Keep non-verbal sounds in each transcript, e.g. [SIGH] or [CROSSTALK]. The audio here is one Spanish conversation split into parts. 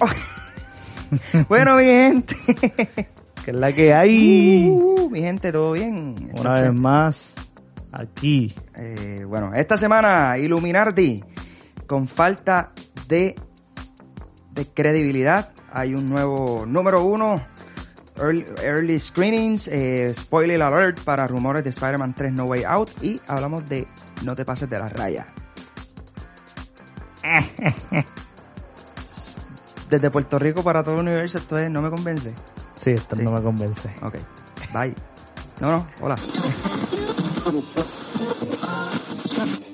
[LAUGHS] bueno, mi gente. [LAUGHS] que es la que hay. Uh, mi gente, ¿todo bien? Una vez más, aquí. Eh, bueno, esta semana, Illuminati, con falta de, de credibilidad, hay un nuevo número uno, early, early screenings, eh, spoiler alert para rumores de Spider-Man 3 No Way Out y hablamos de No te pases de la raya. [LAUGHS] Desde Puerto Rico para todo el universo, esto es, no me convence. Sí, esto Sí. no me convence. Ok, bye. No, no, hola. [LAUGHS]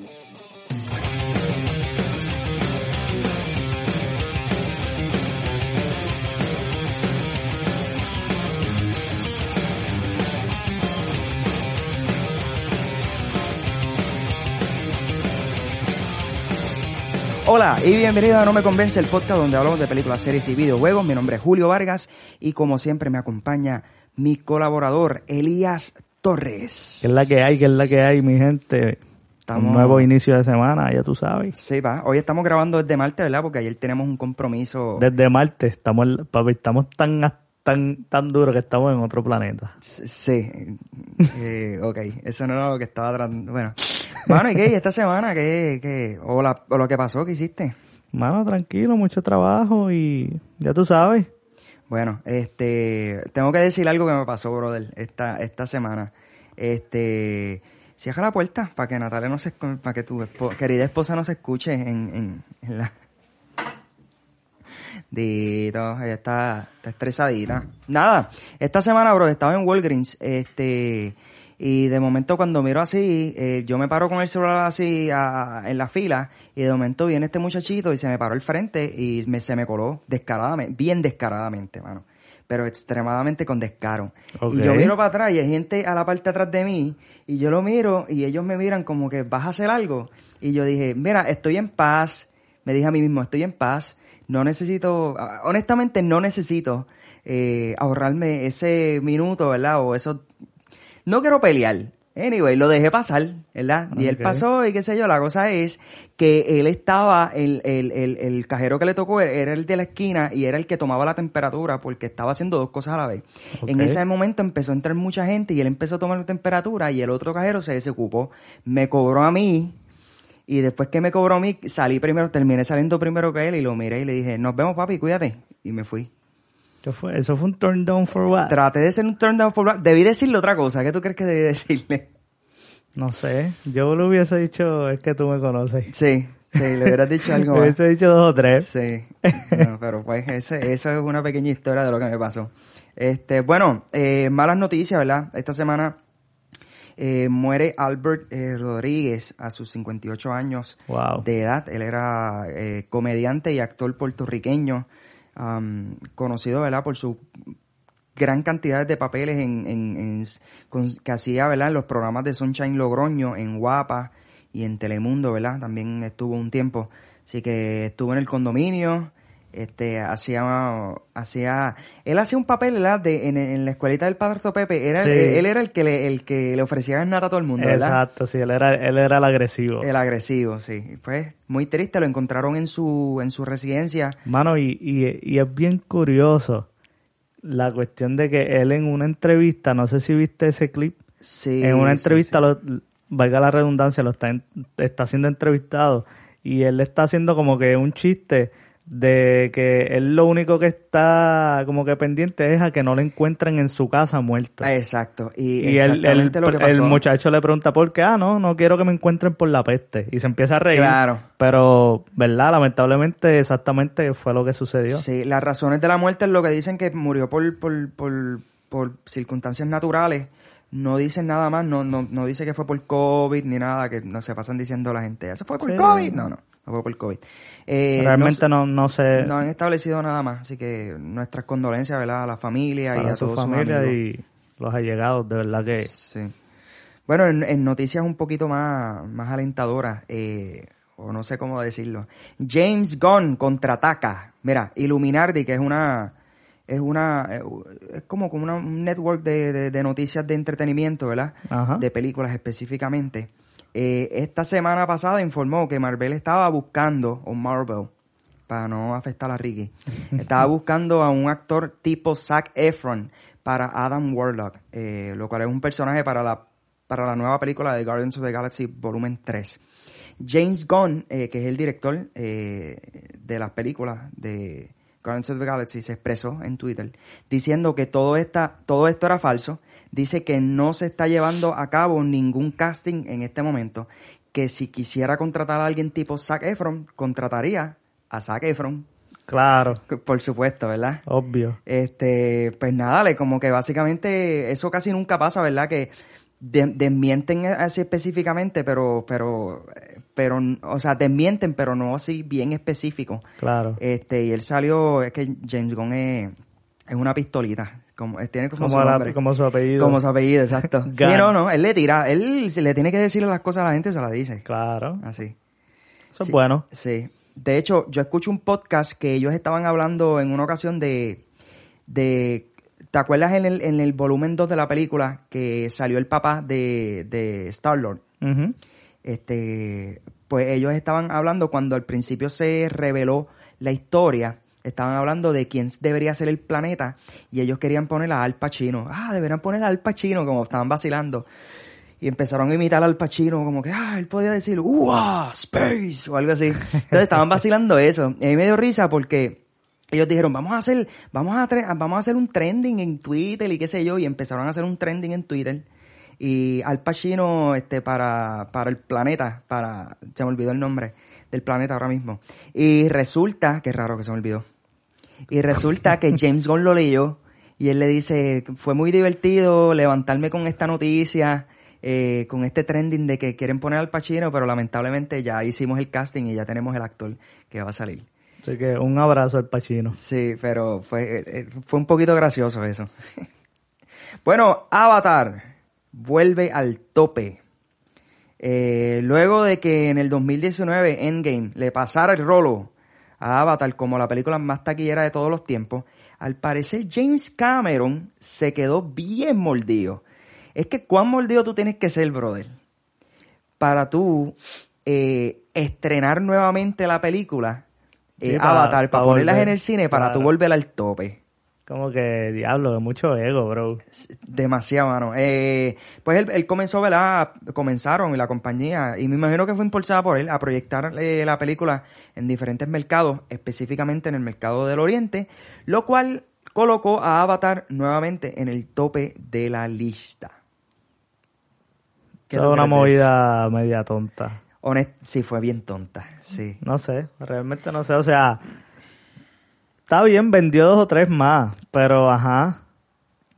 Hola y bienvenido a No Me Convence, el podcast donde hablamos de películas, series y videojuegos. Mi nombre es Julio Vargas y como siempre me acompaña mi colaborador Elías Torres. Que es la que hay, que es la que hay, mi gente. Estamos- Un nuevo inicio de semana, ya tú sabes. Sí, va. Hoy estamos grabando desde Marte, ¿verdad? Porque ayer tenemos un compromiso. Desde Marte, estamos, papi, estamos tan, tan, tan duros que estamos en otro planeta. Sí. Eh, ok, eso no era lo que estaba tratando. Bueno. Bueno, ¿y qué? ¿Y esta semana? ¿Qué? qué? O, la- o lo que pasó? ¿Qué hiciste? Mano, tranquilo, mucho trabajo y ya tú sabes. Bueno, este, tengo que decir algo que me pasó, brother, esta, esta semana. Este, cierra la puerta para que Natalia no se, para que tu espo- querida esposa no se escuche en, en, en la... Dito, ella está, está estresadita. Nada, esta semana, bro, estaba en Walgreens, este, y de momento cuando miro así, eh, yo me paro con el celular así a- en la fila, y de momento viene este muchachito y se me paró al frente y me, se me coló descaradamente, bien descaradamente, mano. Pero extremadamente con descaro. Y yo miro para atrás y hay gente a la parte de atrás de mí, y yo lo miro y ellos me miran como que vas a hacer algo. Y yo dije, mira, estoy en paz. Me dije a mí mismo, estoy en paz. No necesito, ah, honestamente no necesito eh, ahorrarme ese minuto, ¿verdad? O eso. No quiero pelear. Anyway, lo dejé pasar, ¿verdad? Y él pasó y qué sé yo. La cosa es que él estaba, el, el, el, el cajero que le tocó era el de la esquina y era el que tomaba la temperatura porque estaba haciendo dos cosas a la vez. En ese momento empezó a entrar mucha gente y él empezó a tomar la temperatura y el otro cajero se desocupó. Me cobró a mí y después que me cobró a mí, salí primero, terminé saliendo primero que él y lo miré y le dije, nos vemos papi, cuídate. Y me fui. ¿Qué fue? Eso fue un turn down for what? Traté de ser un turn down for black. Debí decirle otra cosa. ¿Qué tú crees que debí decirle? No sé. Yo le hubiese dicho, es que tú me conoces. Sí, sí, le hubieras dicho [LAUGHS] algo Le hubiese dicho dos o tres. Sí, No, pero pues ese- eso es una pequeña historia de lo que me pasó. Este, bueno, eh, malas noticias, ¿verdad? Esta semana eh, muere Albert eh, Rodríguez a sus 58 años Wow. de edad. Él era eh, comediante y actor puertorriqueño, conocido, ¿verdad? Por su gran cantidad de papeles en, en- en- con- que hacía, ¿verdad? En los programas de Sunshine Logroño, en Guapa y en Telemundo, ¿verdad? También estuvo un tiempo. Así que estuvo en el condominio, este, hacía, hacía, él hacía un papel, ¿verdad? De, en, en la escuelita del Padre Pepe, era, Sí. él, él era el que le, el que le ofrecía nata a todo el mundo, ¿verdad? Exacto, sí, él era, él era el agresivo. El agresivo, sí. Pues muy triste, lo encontraron en su, en su residencia. Mano, y, y, y es bien curioso la cuestión de que él en una entrevista, no sé si viste ese clip, Sí. en una entrevista, sí. lo- valga la redundancia, lo está, en- está siendo entrevistado y él está haciendo como que un chiste de que él lo único que está como que pendiente es a que no lo encuentren en su casa muerto. Ah, Exacto. Y, Y el, lo que muchacho le pregunta por qué, ah, no, no quiero que me encuentren por la peste. Y se empieza a reír. Claro. Pero, ¿verdad? Lamentablemente, exactamente fue lo que sucedió. Sí, las razones de la muerte es lo que dicen que murió por, por, por, por circunstancias naturales. No dicen nada más, no, no, no dice que fue por COVID ni nada, que no se pasan diciendo la gente, ¿eso fue por Sí. COVID? No, no, no fue por COVID. Eh, Realmente no, no sé no, han establecido nada más, así que nuestras condolencias, ¿verdad? A la familia y a su todos sus familia amigos. y los allegados, de verdad que... Sí. Bueno, en, en noticias un poquito más, más alentadoras, eh, o no sé cómo decirlo. James Gunn contraataca. Mira, Illuminati, que es una, es una, eh, es como, como una- un network de, de- de noticias de entretenimiento, ¿verdad? Ajá. De películas específicamente. Eh, esta semana pasada informó que Marvel estaba buscando, o Marvel, para no afectar a Ricky. [LAUGHS] Estaba buscando a un actor tipo Zac Efron para Adam Warlock, eh, lo cual es un personaje para la, para la nueva película de Guardians of the Galaxy Volumen 3. James Gunn, eh, que es el director de las películas de Guardians of the Galaxy, se expresó en Twitter diciendo que todo, esta, todo esto era falso. Dice que no se está llevando a cabo ningún casting en este momento. Que si quisiera contratar a alguien tipo Zac Efron, contrataría a Zac Efron. Claro. Por supuesto, ¿verdad? Obvio. Este, pues nada, como que básicamente eso casi nunca pasa, ¿verdad? Que desmienten así específicamente, pero, pero, pero, o sea, desmienten, pero no así bien específico. Claro. Este, y él salió, es que James Gunn es, es una pistolita. Como, tiene como, su nombre. como su apellido. Como su apellido, exacto. [LAUGHS] sí, no, no, él le tira, él le tiene que decirle las cosas a la gente, se las dice. Claro. Así. Eso es bueno. Sí. De hecho, yo escucho un podcast que ellos estaban hablando en una ocasión de, de ¿Te acuerdas en el, en el volumen 2 de la película que salió el papá de, de Star-Lord? Este, pues ellos estaban hablando cuando al principio se reveló la historia, estaban hablando de quién debería ser el planeta y ellos querían poner a Al Pacino. Ah, deberían poner a Al Pacino, como estaban vacilando. Y empezaron a imitar al Pacino, como que, ah, él podía decir, ¡Uah! ¡Space! o algo así. Entonces estaban vacilando eso. Y a mí me dio risa porque ellos dijeron, vamos a hacer, vamos a, vamos a hacer un trending en Twitter y qué sé yo, y empezaron a hacer un trending en Twitter. Y Al Pacino, este, para, para el planeta, para, se me olvidó el nombre del planeta ahora mismo. Y resulta, qué raro que se me olvidó. Y resulta que James Gunn lo leyó y él le dice, fue muy divertido levantarme con esta noticia, eh, con este trending de que quieren poner al Pacino, pero lamentablemente ya hicimos el casting y ya tenemos el actor que va a salir. Así que un abrazo al Pachino. Sí, pero fue, eh, eh, fue un poquito gracioso eso. [LAUGHS] bueno, Avatar vuelve al tope. Eh, luego de que en el 2019 Endgame le pasara el rolo a Avatar como la película más taquillera de todos los tiempos, al parecer James Cameron se quedó bien mordido. Es que cuán mordido tú tienes que ser, brother, para tú estrenar nuevamente la película eh, Avatar para, ponerlas en el cine para tú volver al tope. Como que, diablo, de mucho ego, bro. Demasiado, mano. Eh, pues él, comenzó, ¿verdad? Comenzaron la compañía, y me imagino que fue impulsada por él, a proyectar eh, la película en diferentes mercados, específicamente en el mercado del Oriente, lo cual colocó a Avatar nuevamente en el tope de la lista. Es una movida media tonta. Honest, sí, fue bien tonta, sí. No sé, realmente no sé, o sea, está bien, vendió dos o tres más, pero ajá.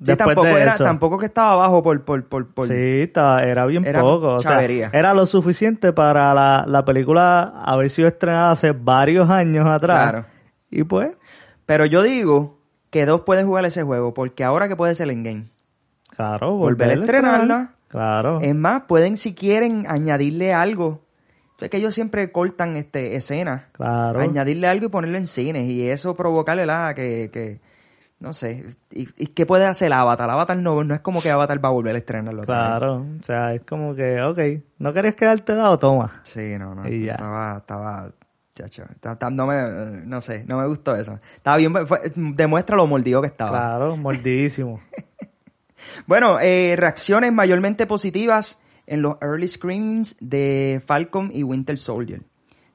Sí, tampoco era, tampoco que estaba abajo por, por, por, Sí, estaba, era bien poco. O sea, era lo suficiente para la, la película haber sido estrenada hace varios años atrás. Claro. Y pues. Pero yo digo que dos pueden jugar ese juego, porque ahora que puede ser en game. Claro, volver, a estrenarla. Claro. Es más, pueden si quieren añadirle algo es que ellos siempre cortan este escenas. Claro. Añadirle algo y ponerlo en cines. Y eso provocarle la que, que no sé. ¿Y, qué puede hacer Avatar? Avatar no, no es como que Avatar va a volver a estrenarlo. Claro. O sea, es como que, ok, ¿no querías quedarte dado? Toma. Sí, no, no. Estaba, estaba, chacho. no, me, no sé, no me gustó eso. Estaba bien, demuestra lo mordido que estaba. Claro, mordidísimo. [LAUGHS] bueno, eh, reacciones mayormente positivas en los early screenings de Falcon y Winter Soldier.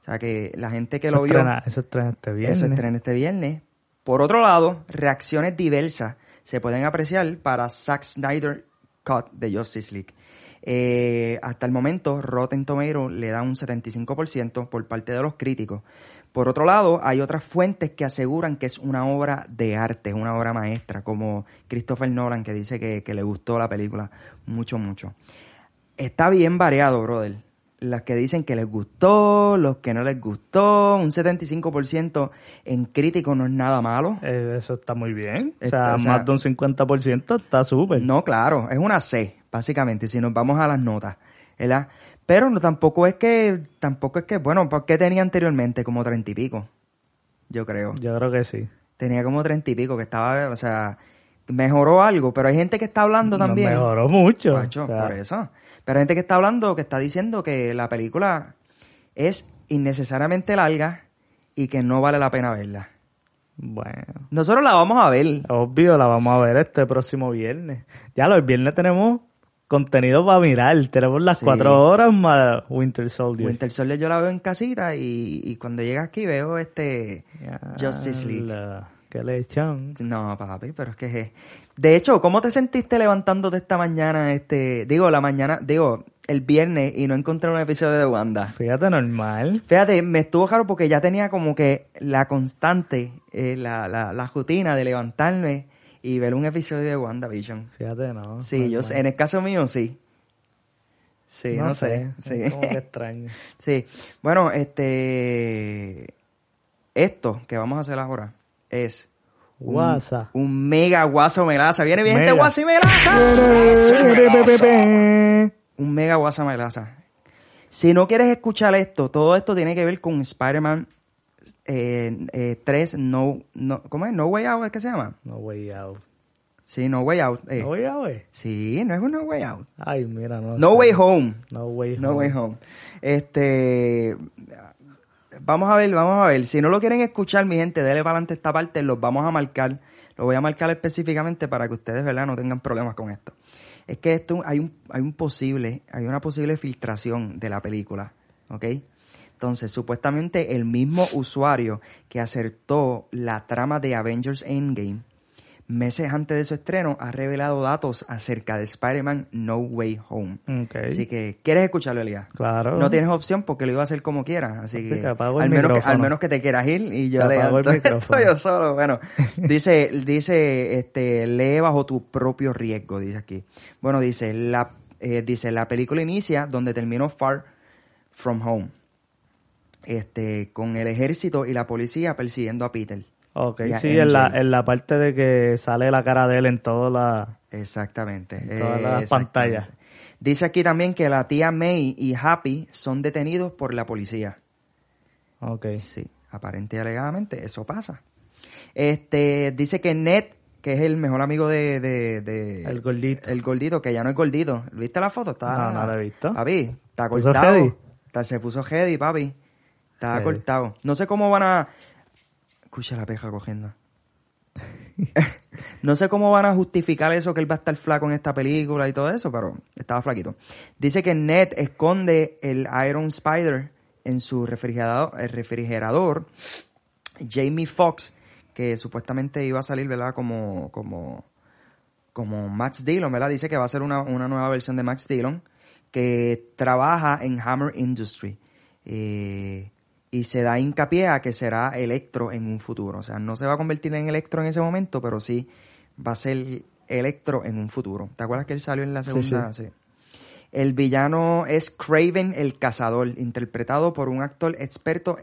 O sea que la gente que lo vio... eso estrena este viernes. Eso estrena este viernes. Por otro lado, reacciones diversas se pueden apreciar para Zack Snyder Cut de Justice League. Eh, hasta el momento, Rotten Tomatoes le da un 75% por parte de los críticos. Por otro lado, hay otras fuentes que aseguran que es una obra de arte, una obra maestra, como Christopher Nolan, que dice que, que le gustó la película mucho, mucho está bien variado, brother. Las que dicen que les gustó, los que no les gustó, un 75% en crítico no es nada malo. Eh, eso está muy bien. o, sea, más de un 50% está súper. No, claro, es una C, básicamente, si nos vamos a las notas, ¿verdad? Pero no, tampoco es que, tampoco es que, bueno, ¿por qué tenía anteriormente? Como treinta y pico, yo creo. Yo creo que sí. Tenía como treinta y pico, que estaba, o sea, mejoró algo, pero hay gente que está hablando también. mejoró mucho. por eso. Pero hay gente que está hablando, que está diciendo que la película es innecesariamente larga y que no vale la pena verla. Bueno, Nosotros la vamos a ver. obvio, la vamos a ver este próximo viernes. Ya los viernes tenemos contenido para mirar. Tenemos las Sí. cuatro horas más Winter Soldier. Winter Soldier yo la veo en casita y, y cuando llega aquí veo este Justice League. La- Qué lechón. No, papi, pero es que... De hecho, ¿cómo te sentiste levantándote esta mañana, este... Digo, la mañana, digo, el viernes y no encontré un episodio de Wanda? Fíjate, normal. Fíjate, me estuvo caro porque ya tenía como que la constante, eh, la, la, la rutina de levantarme y ver un episodio de WandaVision. Fíjate, no. Sí, yo normal. sé, en el caso mío sí. Sí, no, sé. es Sí. como que [LAUGHS] extraño. sí. Bueno, este... Esto que vamos a hacer ahora es... un- Guasa. Un, mega guaso melaza. Viene bien este guaso y melaza. Un mega guasa melaza. Si no quieres escuchar esto, todo esto tiene que ver con Spider-Man eh, eh, 3 no, no... ¿Cómo es? No Way Out, ¿es que se llama? No way out. Sí, No Way Out. eh. No way out, eh. Sí, no es un No Way Out. Ay, mira, no. No sé. Way Home. No way No home. Way Home. Este. Vamos a ver, vamos a ver. Si no lo quieren escuchar, mi gente, dele para adelante esta parte, los vamos a marcar. Lo voy a marcar específicamente para que ustedes, ¿verdad?, no tengan problemas con esto. Es que esto hay un, hay un posible, hay una posible filtración de la película, ¿ok? Entonces, supuestamente el mismo usuario que acertó la trama de Avengers Endgame meses antes de su estreno ha revelado datos acerca de Spider-Man No Way Home. Así que, ¿quieres escucharlo, Elías? Claro. No tienes opción porque lo iba a hacer como quieras. Así que, al, menos que micrófono. al menos que te quieras ir y yo le apago el [LAUGHS] esto micrófono. yo solo. Bueno, [LAUGHS] dice, dice, este, lee bajo tu propio riesgo, dice aquí. Bueno, dice, la, eh, dice, la película inicia donde terminó Far From Home. Este, con el ejército y la policía persiguiendo a Peter. Ok, Y sí, en la, en la parte de que sale la cara de él en toda la... Exactamente. En todas eh, las exactamente. pantallas. Dice aquí también que la tía May y Happy son detenidos por la policía. Ok. Sí, aparente y alegadamente eso pasa. Este, dice que Ned, que es el mejor amigo de, de, de- El gordito. el gordito, que ya no es gordito. ¿Viste la foto? Está, No, no la he visto. Papi, está ¿Puso cortado. Está- se puso heady, papi. Está cortado. No sé cómo van a... Escucha la peja cogiendo. [LAUGHS] no sé cómo van a justificar eso, que él va a estar flaco en esta película y todo eso, pero estaba flaquito. Dice que Ned esconde el Iron Spider en su refrigerador, el refrigerador. Jamie Foxx, que supuestamente iba a salir, ¿verdad? Como, como, como Max Dillon, ¿verdad? Dice que va a ser una, una nueva versión de Max Dillon, que trabaja en Hammer Industry. Eh, y se da hincapié a que será Electro en un futuro. O sea, no se va a convertir en Electro en ese momento, pero sí va a ser Electro en un futuro. ¿Te acuerdas que él salió en la Sí, segunda? Sí. El villano es Craven el Cazador, interpretado por un actor experto,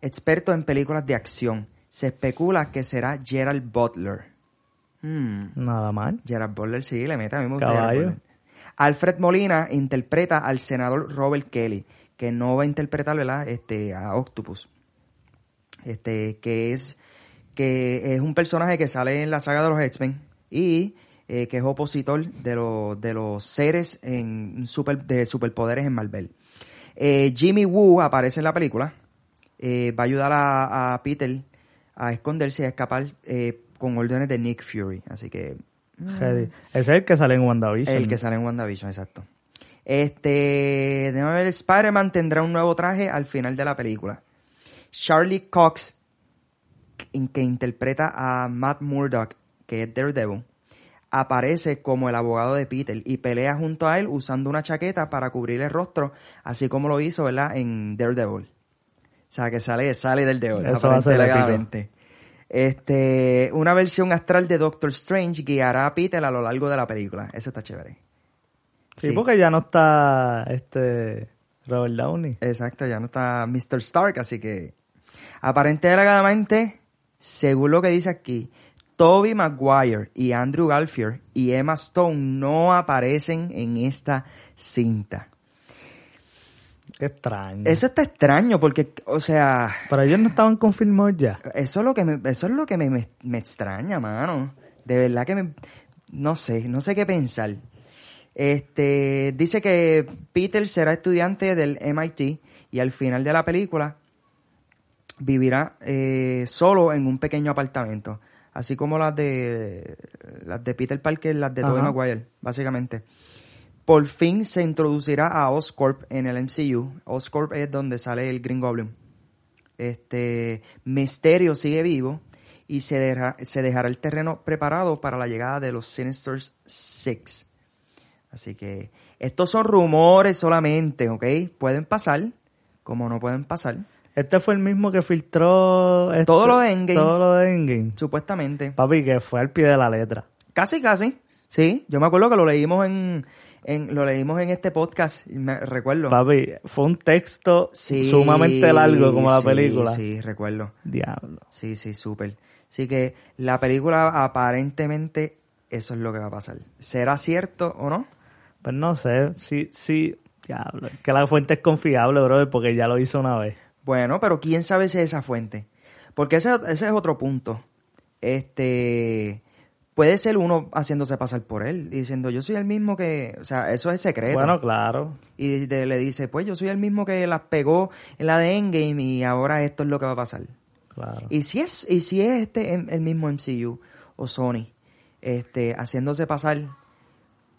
experto en películas de acción. Se especula que será Gerald Butler. Hmm. Nada mal. Gerard Butler sí, le mete a mí Caballo. Alfred Molina interpreta al senador Robert Kelly, que no va a interpretar, ¿verdad? Este, a Octopus. Este, que es, que es un personaje que sale en la saga de los X-Men y eh, que es opositor de, los de los seres en super, de superpoderes en Marvel. Eh, Jimmy Woo aparece en la película. Eh, va a ayudar a, a Peter a esconderse y a escapar eh, con órdenes de Nick Fury. Así que. Ese es el que sale en WandaVision. el que sale en WandaVision, exacto. Este, déjame ver, Spider-Man tendrá un nuevo traje al final de la película. Charlie Cox, que interpreta a Matt Murdock, que es Daredevil, aparece como el abogado de Peter y pelea junto a él usando una chaqueta para cubrir el rostro, así como lo hizo, ¿verdad? En Daredevil. O sea, que sale, sale del Devil. Eso va a ser. Este, una versión astral de Doctor Strange guiará a Peter a lo largo de la película. Eso está chévere. Sí, porque ya no está este Robert Downey. Exacto, ya no está Mr. Stark, así que aparentemente, según lo que dice aquí, Toby Maguire y Andrew Garfield y Emma Stone no aparecen en esta cinta. Qué extraño. Eso está extraño porque, o sea, Pero ellos no estaban confirmados ya. eso es lo que me, eso es lo que me, me- me extraña, mano. De verdad que me, no sé, no sé qué pensar. Este, dice que Peter será estudiante del MIT y al final de la película vivirá eh, solo en un pequeño apartamento, así como las de las de Peter Parker, las de Tobey. Maguire, básicamente. Por fin se introducirá a Oscorp en el MCU. Oscorp es donde sale el Green Goblin. Este Misterio sigue vivo y se, deja- se dejará el terreno preparado para la llegada de los Sinister Six. Así que estos son rumores solamente, ¿ok? Pueden pasar, como no pueden pasar. Este fue el mismo que filtró... este- Todo lo de Endgame. Todo lo de Endgame. Supuestamente. Papi, que fue al pie de la letra. Casi, casi. Sí, yo me acuerdo que lo leímos en, en lo leímos en este podcast, me recuerdo. Papi, fue un texto Sí, sumamente largo como la sí, película. Sí, recuerdo. Diablo. Sí, sí, súper. Así que la película aparentemente eso es lo que va a pasar. ¿Será cierto o no? Pues no sé, sí, sí, diablo. Que la fuente es confiable, brother, porque ya lo hizo una vez. Bueno, pero quién sabe si es esa fuente. Porque ese, ese es otro punto. Este puede ser uno haciéndose pasar por él diciendo yo soy el mismo que, o sea, eso es secreto. Bueno, claro. y de- le dice, pues yo soy el mismo que las pegó en la de Endgame y ahora esto es lo que va a pasar. Claro. Y si es, y si es este el mismo MCU o Sony, este, haciéndose pasar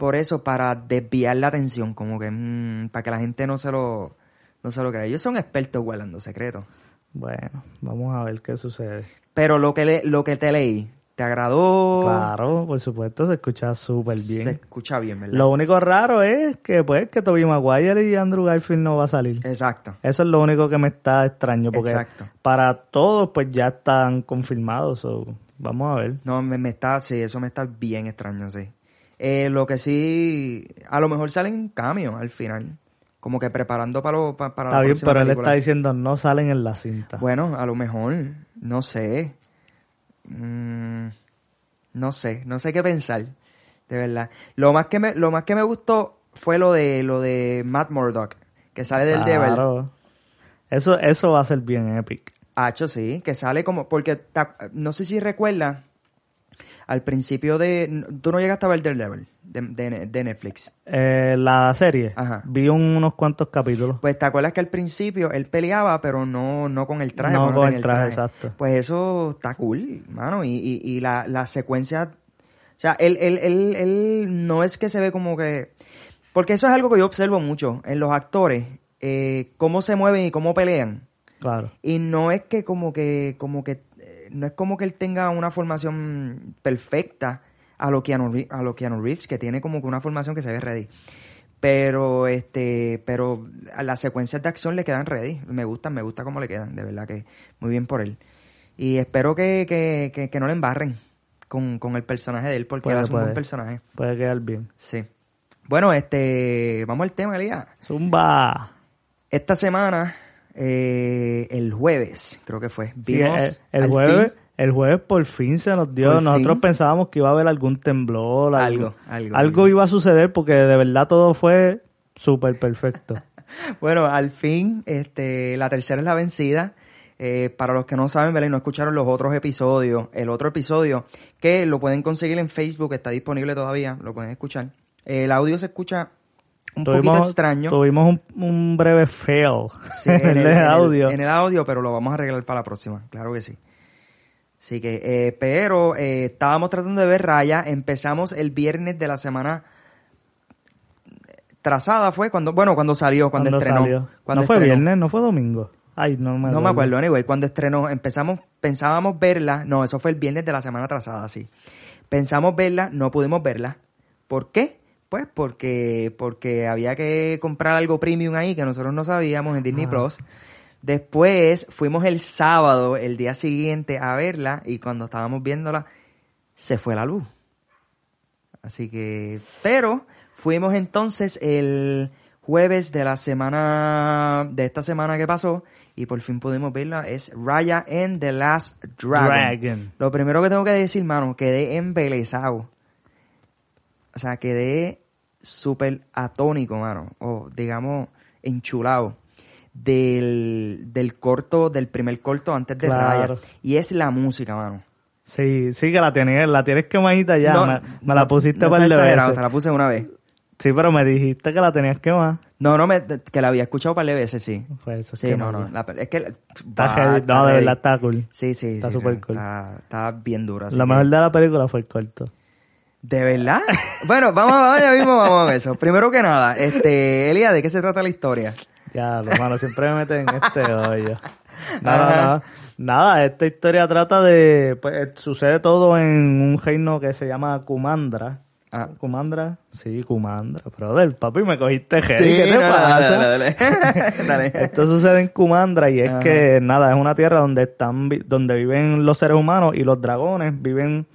por eso para desviar la atención, como que mm, para que la gente no se lo, no se lo crea. Ellos son expertos guardando secretos. Bueno, vamos a ver qué sucede. Pero lo que le, lo que te leí, ¿te agradó? Claro, por supuesto, se escucha súper Se bien. escucha bien, ¿verdad? Lo único raro es que, pues, que Tobey Maguire y Andrew Garfield no va a salir. Exacto. Eso es lo único que me está extraño, porque Exacto. para todos, pues, ya están confirmados. so, vamos a ver. No, me, me está, sí, eso me está bien extraño, sí. Eh, lo que sí, a lo mejor salen cambios al final, como que preparando para, lo, pa- para Está la bien, pero él película. está diciendo no salen en la cinta. Bueno, a lo mejor, no sé. Mm, no sé, no sé qué pensar, de verdad. Lo más que me, lo más que me gustó fue lo de lo de Matt Murdock, que sale del Devil. Eso, eso va a ser bien epic. Hacho, sí, que sale como, porque ta- no sé si recuerdas, al principio de, tú no llegaste a ver Daredevil de, de, de Netflix. Eh, la serie, Ajá. vi un- unos cuantos capítulos. Pues te acuerdas que al principio él peleaba, pero no, no con el traje. No con el traje, exacto. Pues eso está cool, mano. Y, y, y la, la secuencia. O sea, él, él, él, él no es que se ve como que. Porque eso es algo que yo observo mucho en los actores. eh, cómo se mueven y cómo pelean. Claro. Y no es que como que, como que, no es como que él tenga una formación perfecta a lo Keanu, Re- a lo Keanu Reeves, que tiene como que una formación que se ve ready. Pero, este, pero a las secuencias de acción le quedan ready. Me gustan, me gusta cómo le quedan, de verdad que muy bien por él. Y espero que, que, que, que no le embarren con, con el personaje de él, porque Puede, él hace un buen personaje. Puede quedar bien. Sí. Bueno, este, vamos al tema, Elías. Zumba. Esta semana, eh, el jueves, creo que fue, Sí, vimos el, jueves, fin el jueves por fin se nos dio. Por Nosotros fin. pensábamos que iba a haber algún temblor, Algo, algo, algo, algo. iba a suceder porque de verdad todo fue súper perfecto. [LAUGHS] Bueno, al fin, este, la tercera es la vencida. Eh, para los que no saben, ¿verdad? y no escucharon los otros episodios, el otro episodio, que lo pueden conseguir en Facebook, está disponible todavía, lo pueden escuchar. El audio se escucha un poquito extraño. Tuvimos un, un breve fail Sí, [LAUGHS] en, el, audio. en el audio, pero lo vamos a arreglar para la próxima, claro que sí. Así que, eh, pero eh, estábamos tratando de ver Raya, empezamos el viernes de la semana trazada, fue cuando, bueno, cuando salió, cuando, estrenó. salió. Cuando no fue estrenó. viernes, no fue domingo. Ay, no me acuerdo. No me acuerdo, anyway, cuando estrenó, empezamos, pensábamos verla, no, eso fue el viernes de la semana trazada, sí. Pensamos verla, no pudimos verla. ¿Por qué? Pues porque, porque había que comprar algo premium ahí que nosotros no sabíamos en Disney Ah. Plus. Después fuimos el sábado, el día siguiente, a verla y cuando estábamos viéndola, se fue la luz. Así que, pero fuimos entonces el jueves de la semana, de esta semana que pasó y por fin pudimos verla, es Raya and the Last Dragon. Dragon. Lo primero que tengo que decir, mano, quedé embelesado. O sea, quedé súper atónico, mano. O digamos, enchulado. Del, del corto, del primer corto antes de Claro. Raya. Y es la música, mano. Sí, sí que la tienes, la tienes quemadita ya. No, me, me la pusiste no para el veces. te la puse una vez. Sí, pero me dijiste que la tenías que más. No, no, me, que la había escuchado un par de veces, sí. Pues eso es Sí, que no, no. la- es que... Está No, de verdad está cool. Sí, sí. Está súper sí, cool. Está, está bien dura. Lo que- mejor de la película fue el corto. ¿De verdad? [LAUGHS] bueno, vamos, vamos ya mismo vamos a eso. Primero que nada, este, Elia, ¿de qué se trata la historia? Ya, lo malo, siempre me meten en este hoyo. [LAUGHS] Ajá. no. Nada, esta historia trata de. Pues eh, sucede todo en un reino que se llama Kumandra. Ah. ¿Kumandra? Sí, Kumandra. Brother, papi, me cogiste heavy. ¿Qué te no, pasa? dale, dale, [LAUGHS] dale. Esto sucede en Kumandra y es Ajá. que, nada, es una tierra donde están donde viven los seres humanos y los dragones viven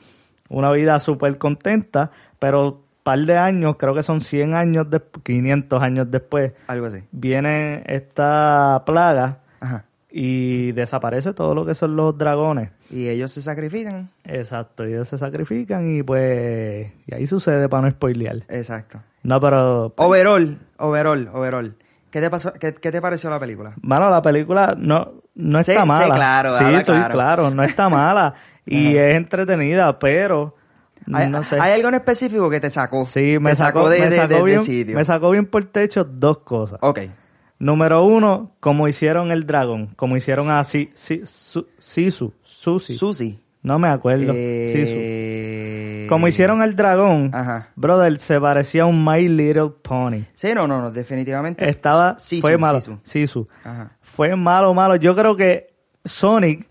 una vida súper contenta, pero par de años, creo que son 100 años, de, 500 años después, Algo así. viene esta plaga Ajá. y desaparece todo lo que son los dragones. Y ellos se sacrifican. Exacto, ellos se sacrifican y pues y ahí sucede para no spoilear. Exacto. No, pero Overall, overall, overall. ¿Qué te pasó? ¿Qué, qué te pareció la película? Mano, la película no, no Sí, está sí, mala. claro, sí, estoy claro. claro. no está [LAUGHS] mala. Y es entretenida, pero ¿Hay, no sé. ¿Hay algo en específico que te sacó? sí, me Te sacó, de, me, sacó de- de bien, sitio. me sacó bien por techo dos cosas. Ok. Número uno, como hicieron el dragón, como hicieron a Si- Si- Su- Sisu, Susi. Susi. no me acuerdo. Eh, Sisu. Como hicieron el dragón, Ajá. brother, se parecía a un My Little Pony. Sí, no, no, no, definitivamente. Estaba, Sisu, fue malo. Sisu. Sisu. Ajá. Fue malo, malo. Yo creo que Sonic,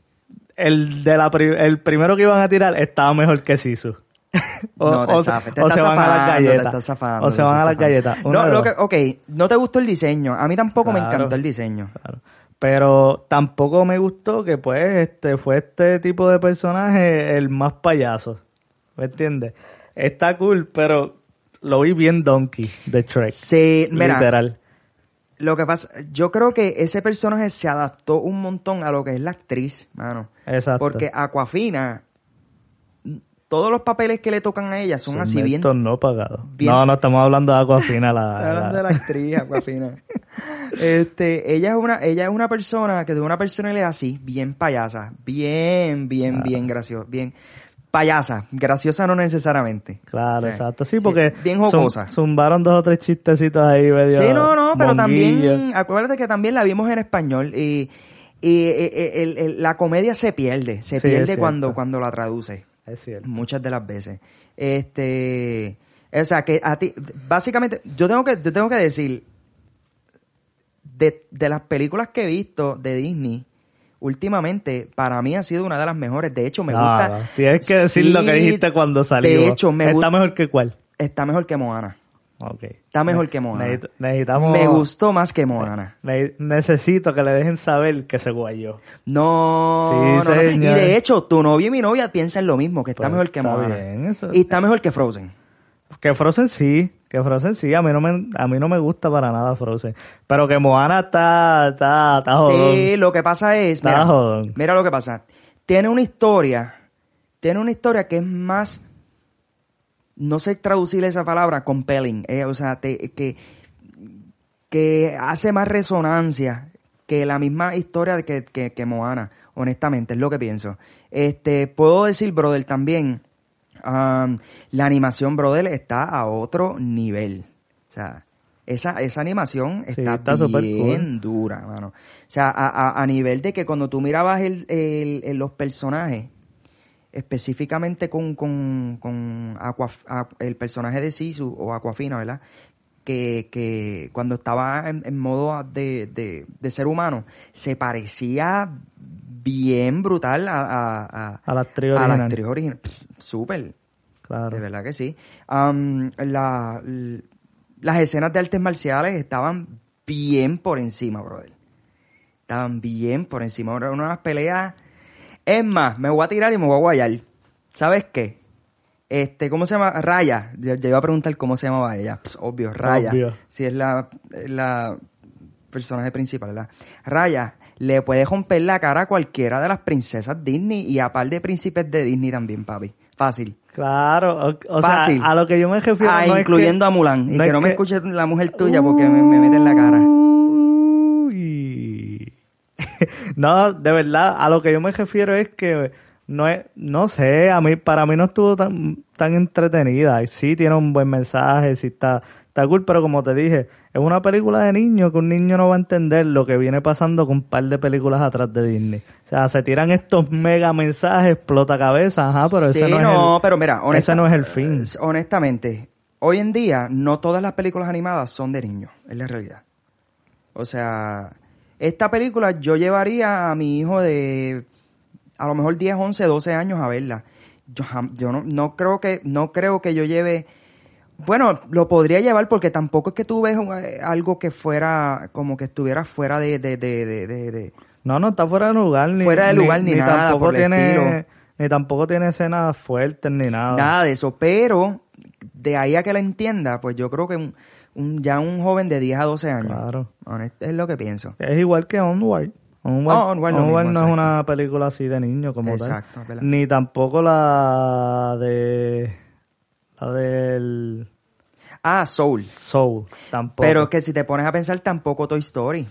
el de la pri- el primero que iban a tirar, estaba mejor que Sisu. [LAUGHS] o no, te o- zafes, te o se van a las galletas. zafando, o se van a las galletas. No, lo que, ok, no te gustó el diseño. A mí tampoco me encantó el diseño. Claro. Pero tampoco me gustó que pues este fue este tipo de personaje el más payaso. ¿Me entiendes? Está cool, pero lo vi bien donkey de Shrek. Sí, mira, Literal. Lo que pasa, yo creo que ese personaje se adaptó un montón a lo que es la actriz, mano. Exacto. Porque Aquafina, todos los papeles que le tocan a ella son, así bien. No pagados. bien- No, no estamos hablando de Aquafina. La, hablando la- de la actriz Aquafina. este, ella es una, ella es una persona que de una personalidad así, bien payasa, bien, bien, Ah. bien graciosa, bien payasa, graciosa no necesariamente. Claro, exacto. Sí, porque bien zum- jocosa. zumbaron dos o tres chistecitos ahí medio Sí, no, no, pero también, acuérdate que también la vimos en español y, y, eh, el- el- la comedia se pierde, se Sí, pierde cuando, cuando la traduce, Es cierto. muchas de las veces. Este, o sea, que a ti, básicamente, yo tengo que, yo tengo que decir, de, de las películas que he visto de Disney, últimamente, para mí ha sido una de las mejores. De hecho, me No, gusta. Tienes que decir lo que dijiste cuando salió. De hecho, me ¿Está gusta. mejor que cuál? Está mejor que Moana. Ok. Está mejor que Moana. Necesito- necesitamos... Me gustó más que Moana. Ne- necesito que le dejen saber que se guayó. No, Sí, no, no. Y de hecho, tu novio y mi novia piensan lo mismo, que está Pues, mejor que está Moana. bien, eso- Y está mejor que Frozen. Que Frozen sí, que Frozen sí, a mí no me, a mí no me gusta para nada Frozen. Pero que Moana está, está, está jodón. Sí, lo que pasa es, Está mira, jodón. mira lo que pasa. Tiene una historia, tiene una historia que es más, no sé traducir esa palabra, compelling, eh, o sea, te- que, que hace más resonancia que la misma historia que, que, que Moana, honestamente, es lo que pienso. Este, puedo decir, brother, también, um, la animación, brother, está a otro nivel. O sea, esa, esa animación Sí, está, bien dura, mano. O sea, a, a- a nivel de que cuando tú mirabas el, el- el- los personajes, específicamente con, con, con Aqua- el personaje de Sisu o Aquafina, ¿verdad? Que, que cuando estaba en, en modo de, de- de ser humano, se parecía bien brutal a, a, a- A la actriz a la original. actriz original. Súper, Claro. de verdad que sí. Am, la- las escenas de artes marciales estaban bien por encima, brother. Estaban bien por encima. Era una de las peleas. Es más, me voy a tirar y me voy a guayar. ¿Sabes qué? Este, ¿cómo se llama? Raya. Yo, yo iba a preguntar cómo se llamaba ella. Obvio, Raya. Obvio. Si es la, la personaje principal, ¿verdad? Raya le puede romper la cara a cualquiera de las princesas Disney y a par de príncipes de Disney también, papi. Fácil. Claro, o, o Fácil. sea, a lo que yo me refiero Ah, no es incluyendo que- a Mulan. Y no que no me que- escuche la mujer tuya porque me, me mete en la cara. Uy. [LAUGHS] no, de verdad, a lo que yo me refiero es que no es, no sé, a mí, para mí no estuvo tan, tan entretenida. Y sí tiene un buen mensaje, sí está, está cool, pero como te dije, es una película de niño que un niño no va a entender lo que viene pasando con un par de películas atrás de Disney. O sea, se tiran estos mega mensajes, explota cabeza, ajá, pero ese no, no, es el, pero mira, honesta- ese no es el fin. eh, honestamente, hoy en día no todas las películas animadas son de niños, es la realidad. O sea, esta película yo llevaría a mi hijo de a lo mejor 10, 11, 12 años a verla. Yo, jam- yo no, no creo que no creo que yo lleve bueno, lo podría llevar porque tampoco es que tú ves eh, algo que fuera como que estuviera fuera de, de, de, de- No, no está fuera de lugar ni Fuera de lugar ni nada, tampoco por el tiene estilo. ni tampoco tiene escenas fuertes ni nada. Nada de eso, pero de ahí a que la entienda, pues yo creo que un, un- ya un joven de 10 a 12 años. Claro. Honest- es lo que pienso. Es igual que Onward. Onward, Ah, Onward lo mismo, Onward no exacto. es una película así de niño como Exacto, tal. verdad. Ni tampoco la de la del Ah, Soul. Soul, tampoco. Pero que si te pones a pensar, tampoco Toy Story.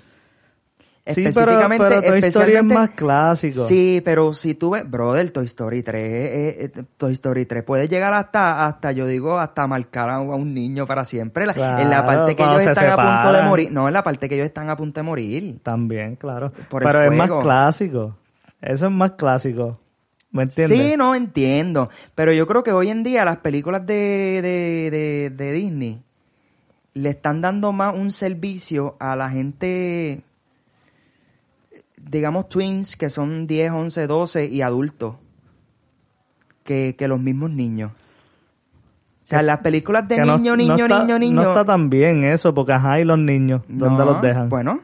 sí, pero, pero Toy Story es más clásico. Sí, pero si tú ves, brother, Toy Story 3, eh, eh, Toy Story 3 puede llegar hasta, hasta yo digo, hasta marcar a un, niño para siempre. En la parte que ellos se están a punto de morir. No, en la parte que ellos están a punto de morir. También, claro. Por pero es más clásico. Eso es más clásico. ¿Me entiendes? Sí, no entiendo. Pero yo creo que hoy en día las películas de, de, de, de Disney le están dando más un servicio a la gente, digamos, twins, que son 10, 11, 12 y adultos, que, que los mismos niños. O sea, las películas de Que no- niño, no niño, está- niño, niño. No está tan bien eso, porque ajá, y los niños, ¿dónde No, los dejan? Bueno,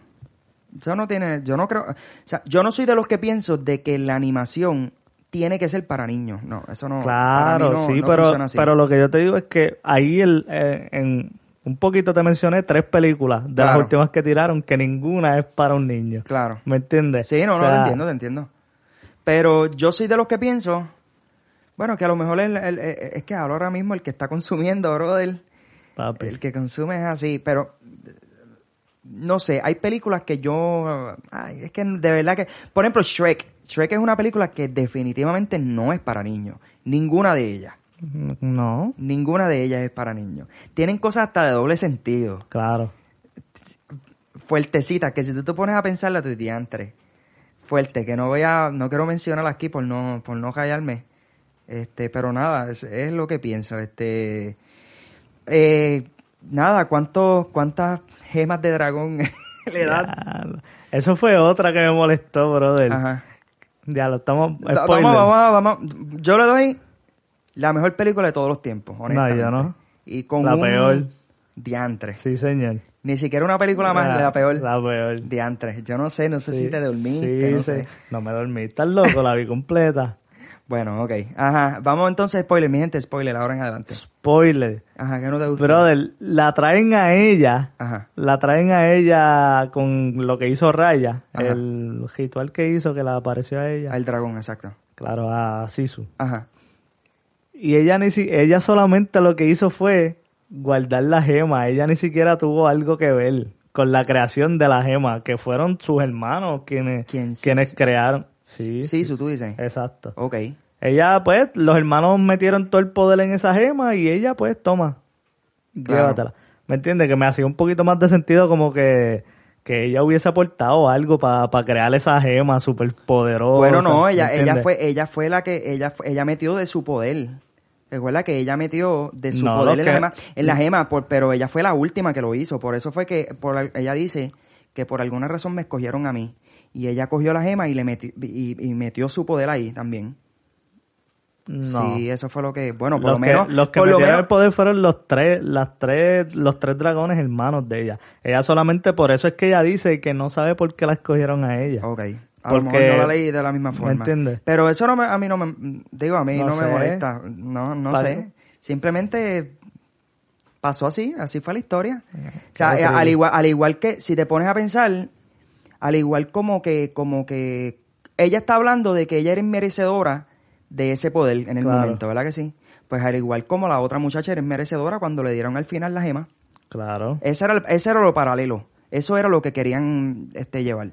eso no tiene, yo no creo, o sea, yo no soy de los que pienso de que la animación tiene que ser para niños. No, eso no. Claro, no- sí, no pero, pero lo que yo te digo es que ahí el, eh, en un poquito te mencioné tres películas de las últimas que tiraron que ninguna es para un niño. Claro. ¿Me entiendes? Sí, no, O no, te entiendo, te entiendo. Pero yo soy de los que pienso, bueno, que a lo mejor el- el- el- es que ahora mismo el que está consumiendo, brother, papi. el que consume es así, pero eh, no sé, hay películas que yo, ay, es que de verdad que, por ejemplo, Shrek, Shrek es una película que definitivamente no es para niños, ninguna de ellas, No, ninguna de ellas es para niños. Tienen cosas hasta de doble sentido, claro. fuertecitas, que si tú te pones a pensarla, tu diantre, fuerte, que no voy a, no quiero mencionarla aquí por no, por no callarme, este, pero nada, es, es lo que pienso, este, eh, nada, ¿cuántos, cuántas gemas de dragón [LAUGHS] le da? Ya, Eso fue otra que me molestó, brother. Ajá. Ya lo estamos. Spoiler. Vamos, vamos, vamos, yo le doy la mejor película de todos los tiempos, honestamente. yo no. Y con La un peor. diantre. Sí, señor. Ni siquiera una película más, la, peor. La peor. Diantre. Yo no sé, no sé Sí, si te dormiste, sí, no sí. sé. No me dormí. Estás loco, la vi completa. [LAUGHS] Bueno, ok. Ajá, vamos entonces, spoiler, mi gente, spoiler, ahora en adelante. Spoiler. Ajá, ¿qué no te gusta? Brother, la traen a ella. Ajá. La traen a ella con lo que hizo Raya. Ajá. El ritual que hizo que la apareció a ella. Al dragón, exacto. Claro, a Sisu. Ajá. Y ella ni si ella solamente lo que hizo fue guardar la gema. Ella ni siquiera tuvo algo que ver con la creación de la gema, que fueron sus hermanos quienes, quienes crearon. Sí, Sí, tú dices. exacto. Ok. Ella, pues, los hermanos metieron todo el poder en esa gema y ella, pues, toma, Claro. llévatela. ¿Me entiendes? Que me hacía un poquito más de sentido como que, que ella hubiese aportado algo para crear esa gema súper poderosa. Bueno, no, ¿me ella, ella fue, ella fue la que, ella, ella metió de su poder. Recuerda que ella metió de su No, poder en la gema, en la gema, por- pero ella fue la última que lo hizo. Por eso fue que, por, ella dice que por alguna razón me escogieron a mí. Y ella cogió la gema y le metió, y, y metió su poder ahí también. No. Sí, eso fue lo que, bueno, por los lo menos, que, los que por lo menos, el poder fueron los tres, las tres, los tres dragones hermanos de ella. Ella solamente por eso es que ella dice que no sabe por qué la escogieron a ella. Ok. A lo Porque- mejor no la leí de la misma forma. entiendes? Pero eso no me, a mí no me, digo, a mí no, No me molesta. No, no sé. Simplemente pasó así, así fue la historia. O sea, eh, al igual, al igual que, si te pones a pensar, al igual como que, como que ella está hablando de que ella era merecedora de ese poder en el Claro. momento, ¿verdad que sí? Pues al igual como la otra muchacha era merecedora cuando le dieron al final la gema. Claro, Ese era, el- ese era lo paralelo. Eso era lo que querían este, llevar.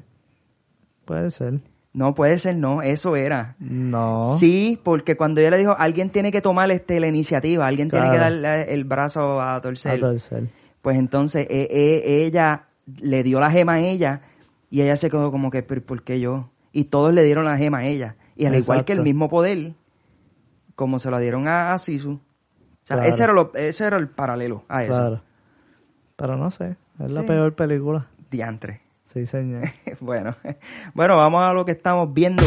puede ser. No puede ser, no, eso era. No. Sí, porque cuando ella le dijo, alguien tiene que tomar este, la iniciativa, alguien tiene que darle el brazo a torcer. A torcer. Pues entonces e- e- ella le dio la gema a ella y ella se quedó como que, "¿Pero ¿por qué yo? Y todos le dieron la gema a ella. Y al igual que el mismo poder, como se lo dieron a, a Sisu. O sea, Claro. ese, era lo- ese era el paralelo a eso. Claro. Pero no sé, es la peor película. Diantre. Sí, señor. [LAUGHS] bueno, [LAUGHS] bueno, vamos a lo que estamos viendo.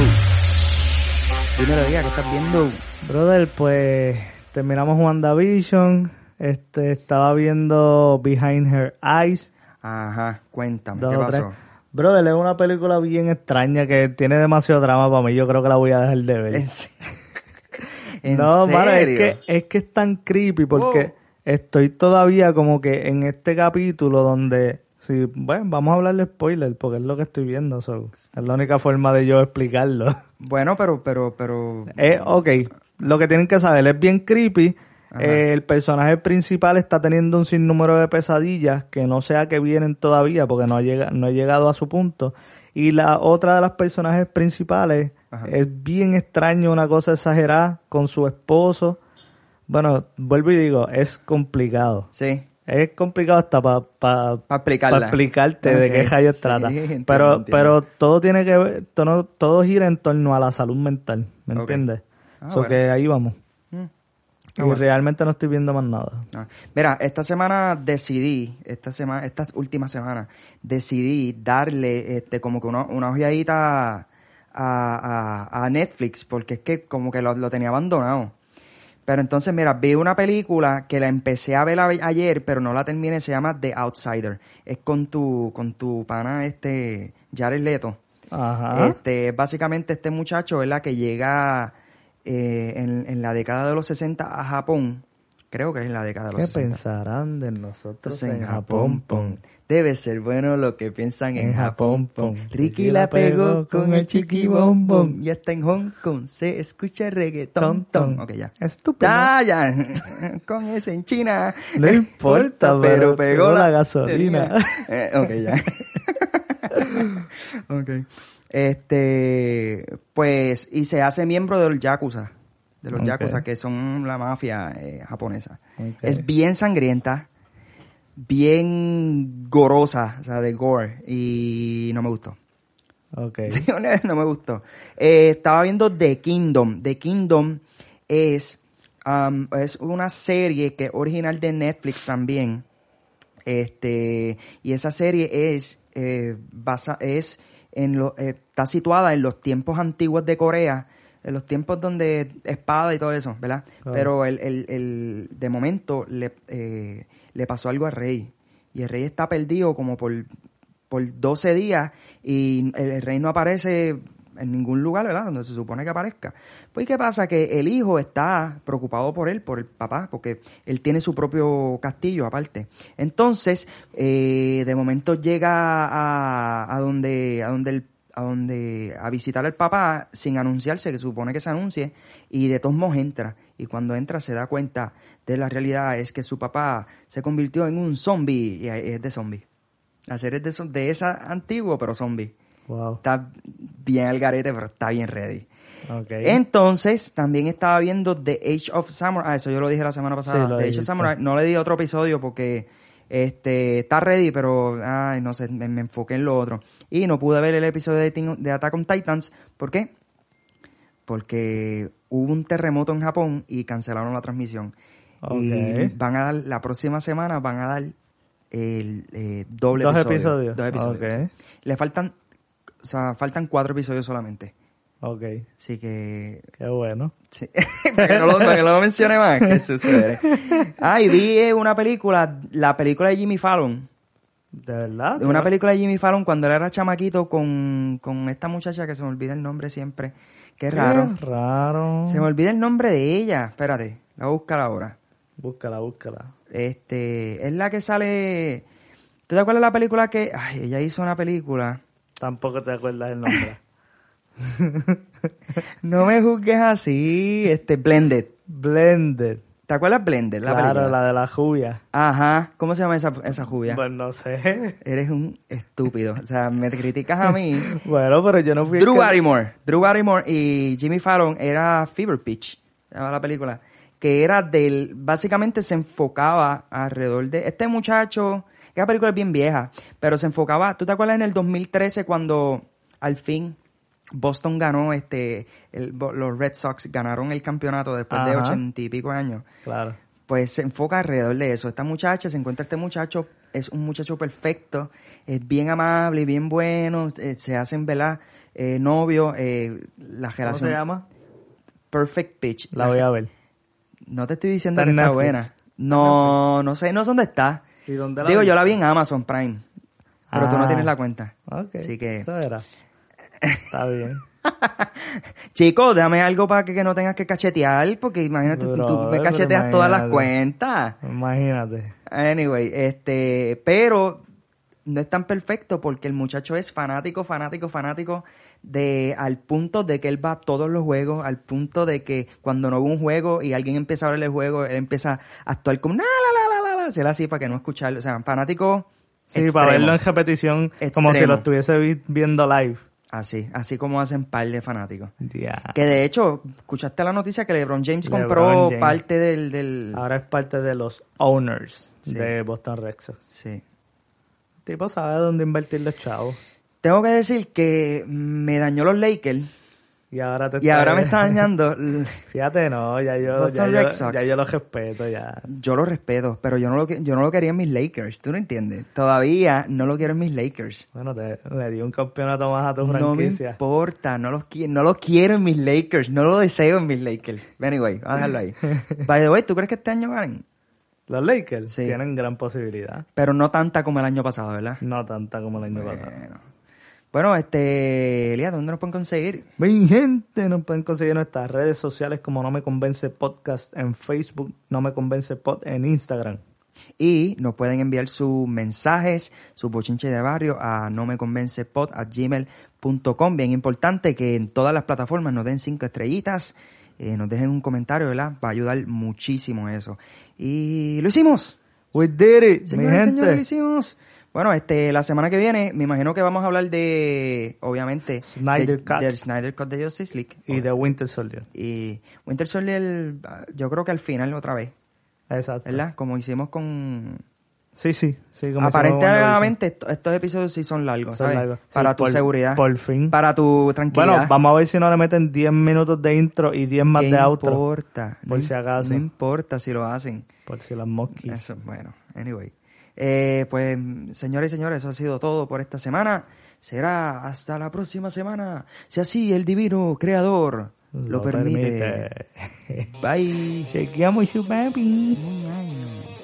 Dímelo, diga, ¿qué estás viendo? Brother, pues terminamos WandaVision. Este, estaba viendo Behind Her Eyes. Ajá, cuéntame, dos ¿qué tres. Brother, es una película bien extraña que tiene demasiado drama para mí. Yo creo que la voy a dejar de ver. ¿En, [LAUGHS] se- ¿En no, mano, es serio? que, es que es tan creepy porque estoy todavía como que en este capítulo donde, sí, bueno, vamos a hablar de spoiler porque es lo que estoy viendo, so, es la única forma de yo explicarlo. [LAUGHS] Bueno, pero, pero, pero... Eh, ok, lo que tienen que saber es bien creepy. Eh, el personaje principal está teniendo un sinnúmero de pesadillas que no sé a qué vienen todavía porque no ha, llega, no ha llegado a su punto. Y la otra de las personajes principales Ajá. es bien extraño, una cosa exagerada con su esposo. Bueno, vuelvo y digo, es complicado. Sí, Es complicado hasta para para explicarla. explicarte de qué rayos sí, trata. entiendo, pero, entiendo. pero todo tiene que ver, todo, todo gira en torno a la salud mental, ¿me entiendes? Ah, so bueno. que ahí vamos. Y Ah, bueno. realmente no estoy viendo más nada. Ah, Mira, esta semana decidí, esta semana, esta última semana, decidí darle este como que una, una ojeadita a, a- a Netflix, porque es que como que lo, lo tenía abandonado. Pero entonces, mira, vi una película que la empecé a ver a- ayer, pero no la terminé, se llama The Outsider. Es con tu, con tu pana, este, Jared Leto. Ajá. Este, básicamente este muchacho, ¿verdad? Que llega eh, en, en la década de los 60 a Japón. Creo que es en la década de los ¿Qué 60. pensarán de nosotros en Japón? pon? Debe ser bueno lo que piensan en, En Japón. Pon. Ricky la pegó con el chiqui bombón. Y hasta en Hong Kong se escucha reggaetón. Ton, ton. Ok, ya. Estúpido. Ya, ya. [LAUGHS] con ese en China. No [LAUGHS] importa, pero pegó la gasolina. [LAUGHS] Eh, ok, ya. ok. Este, pues, y se hace miembro del Yakuza. De los. Yakuza, que son la mafia eh, japonesa. Es bien sangrienta, bien gorosa, o sea, de gore, y no me gustó. Ok. [LAUGHS] Sí, honest- no me gustó. Eh, estaba viendo The Kingdom. The Kingdom es, um, es una serie que es original de Netflix también. Este, y esa serie es, eh, basa, es en lo, eh, está situada en los tiempos antiguos de Corea, en los tiempos donde espada y todo eso, ¿verdad? Claro. Pero el, el, el- de momento le, eh, le pasó algo al rey. Y el rey está perdido como por, por 12 días y el, el rey no aparece en ningún lugar, ¿verdad? Donde se supone que aparezca. Pues, ¿qué pasa? Que el hijo está preocupado por él, por el papá, porque él tiene su propio castillo aparte. Entonces, eh, de momento llega a, a donde, a donde el a donde a visitar al papá sin anunciarse, que supone que se anuncie, y de todos modos entra. Y cuando entra se da cuenta de la realidad, es que su papá se convirtió en un zombie, y es de zombie. La serie es de, de esa antiguo, pero zombie. Wow. Está bien al garete, pero está bien ready. Entonces, también estaba viendo The Age of Samurai. Ah, eso yo lo dije la semana pasada. Sí, The Age of Samurai. No le di otro episodio porque este está ready, pero ay, no sé, me, me enfoqué en lo otro. Y no pude ver el episodio de, de Attack on Titans. ¿Por qué? Porque hubo un terremoto en Japón y cancelaron la transmisión. Y van a dar, la próxima semana van a dar el eh, doble Dos episodio. episodios. Dos episodios. Le faltan, o sea, faltan cuatro episodios solamente. Ok. Así que Qué bueno. Sí. [LAUGHS] para, que no lo, para que no lo mencione más, que sucede. Ah, y vi eh, una película, la película de Jimmy Fallon. ¿De verdad? De una película de Jimmy Fallon cuando él era chamaquito con, con esta muchacha que se me olvida el nombre siempre. Qué raro. Qué raro. Se me olvida el nombre de ella. Espérate, la voy a buscar ahora. Búscala, búscala. Este, es la que sale... ¿Tú te acuerdas de la película que... Ay, ella hizo una película. Tampoco te acuerdas el nombre. [LAUGHS] [LAUGHS] No me juzgues así. Este, Blended. Blended. ¿Te acuerdas Blended? La claro, película? la de la jubia. Ajá. ¿Cómo se llama esa, esa jubia? Pues no sé. Eres un estúpido. O sea, me criticas a mí. [LAUGHS] bueno, pero yo no fui Drew que- Barrymore. Drew Barrymore y Jimmy Fallon era Fever Pitch. Se llama la película. que era del, básicamente se enfocaba alrededor de este muchacho, esta película es bien vieja, pero se enfocaba, ¿tú te acuerdas en el 2013 cuando al fin Boston ganó, este, el- los Red Sox ganaron el campeonato después de ochenta y pico años? Claro. pues se enfoca alrededor de eso. Esta muchacha, se encuentra este muchacho, es un muchacho perfecto, es bien amable, bien bueno, eh, se hacen, ¿verdad? Eh, novio, eh, la ¿Cómo relación se llama? Perfect Pitch. La voy a ver. No te estoy diciendo Está que está buena. No, no sé, no sé dónde está. ¿Y dónde la Digo, yo la vi en Amazon Prime, pero tú no Ah. tienes la cuenta. Ok. Así que, Eso era. [LAUGHS] Está bien. chico, dame algo para que, que no tengas que cachetear, porque imagínate, tú- tú, me cacheteas todas las cuentas. Imagínate. Anyway, este, pero no es tan perfecto porque el muchacho es fanático, fanático, fanático de al punto de que él va a todos los juegos, al punto de que cuando no ve un juego y alguien empieza a ver el juego, él empieza a actuar como la la la, hacer así para que no escucharlo, o sea, fanático Sí, extremo. para verlo en repetición, como si lo estuviese vi- viendo live. Así, así como hacen par de fanáticos. Que de hecho, escuchaste la noticia que LeBron James LeBron compró James. parte del, del... Ahora es parte de los owners Sí. de Boston Red Sox. Sí. El tipo sabe dónde invertir los chavos. Tengo que decir que me dañó los Lakers Y ahora te y ahora me está dañando... [LAUGHS] Fíjate, no, ya yo, ya, yo, ya yo los respeto, ya. Yo lo respeto, pero yo no lo, yo no lo quería en mis Lakers. ¿Tú no entiendes? Todavía no lo quiero en mis Lakers. Bueno, te, le di un campeonato más a tu No me franquicia. importa, no, los, no lo quiero en mis Lakers, no lo deseo en mis Lakers. Anyway, vamos a dejarlo ahí. [LAUGHS] By the way, ¿tú crees que este año ganen? los Lakers Sí. tienen gran posibilidad. Pero no tanta como el año pasado, ¿verdad? No tanta como el año pasado. Bueno. Este, Elías, ¿dónde nos pueden conseguir? Mi gente, nos pueden conseguir en nuestras redes sociales como No Me Convence Podcast en Facebook, No Me Convence Pod en Instagram. Y nos pueden enviar sus mensajes, sus bochinches de barrio a no me convence a gmail.com. Bien importante que en todas las plataformas nos den cinco estrellitas, eh, nos dejen un comentario, ¿verdad? Va a ayudar muchísimo eso. Y lo hicimos. We did it, Señores, mi gente. señores, lo hicimos. Bueno, este, la semana que viene, me imagino que vamos a hablar de, obviamente, Snyder de- Cut. del Snyder Cut de Justice League. y de Winter Soldier. Y Winter Soldier, yo creo que al final otra vez, Exacto. ¿verdad? Como hicimos con... Sí, sí, sí. como Aparentemente esto- estos episodios sí son largos, Son ¿sabes? largos. Sí, Para tu por- seguridad. por fin. Para tu tranquilidad. Bueno, vamos a ver si no le meten 10 minutos de intro y 10 más ¿Qué de outro. importa? Por No si im- acaso. No importa si lo hacen. Por si las mosquitas. Eso, bueno, anyway. Eh, pues, señores y señores, eso ha sido todo por esta semana. Será hasta la próxima semana. Si así el divino creador lo, permite. permite. [LAUGHS] Bye. Chequeamos baby. Ay.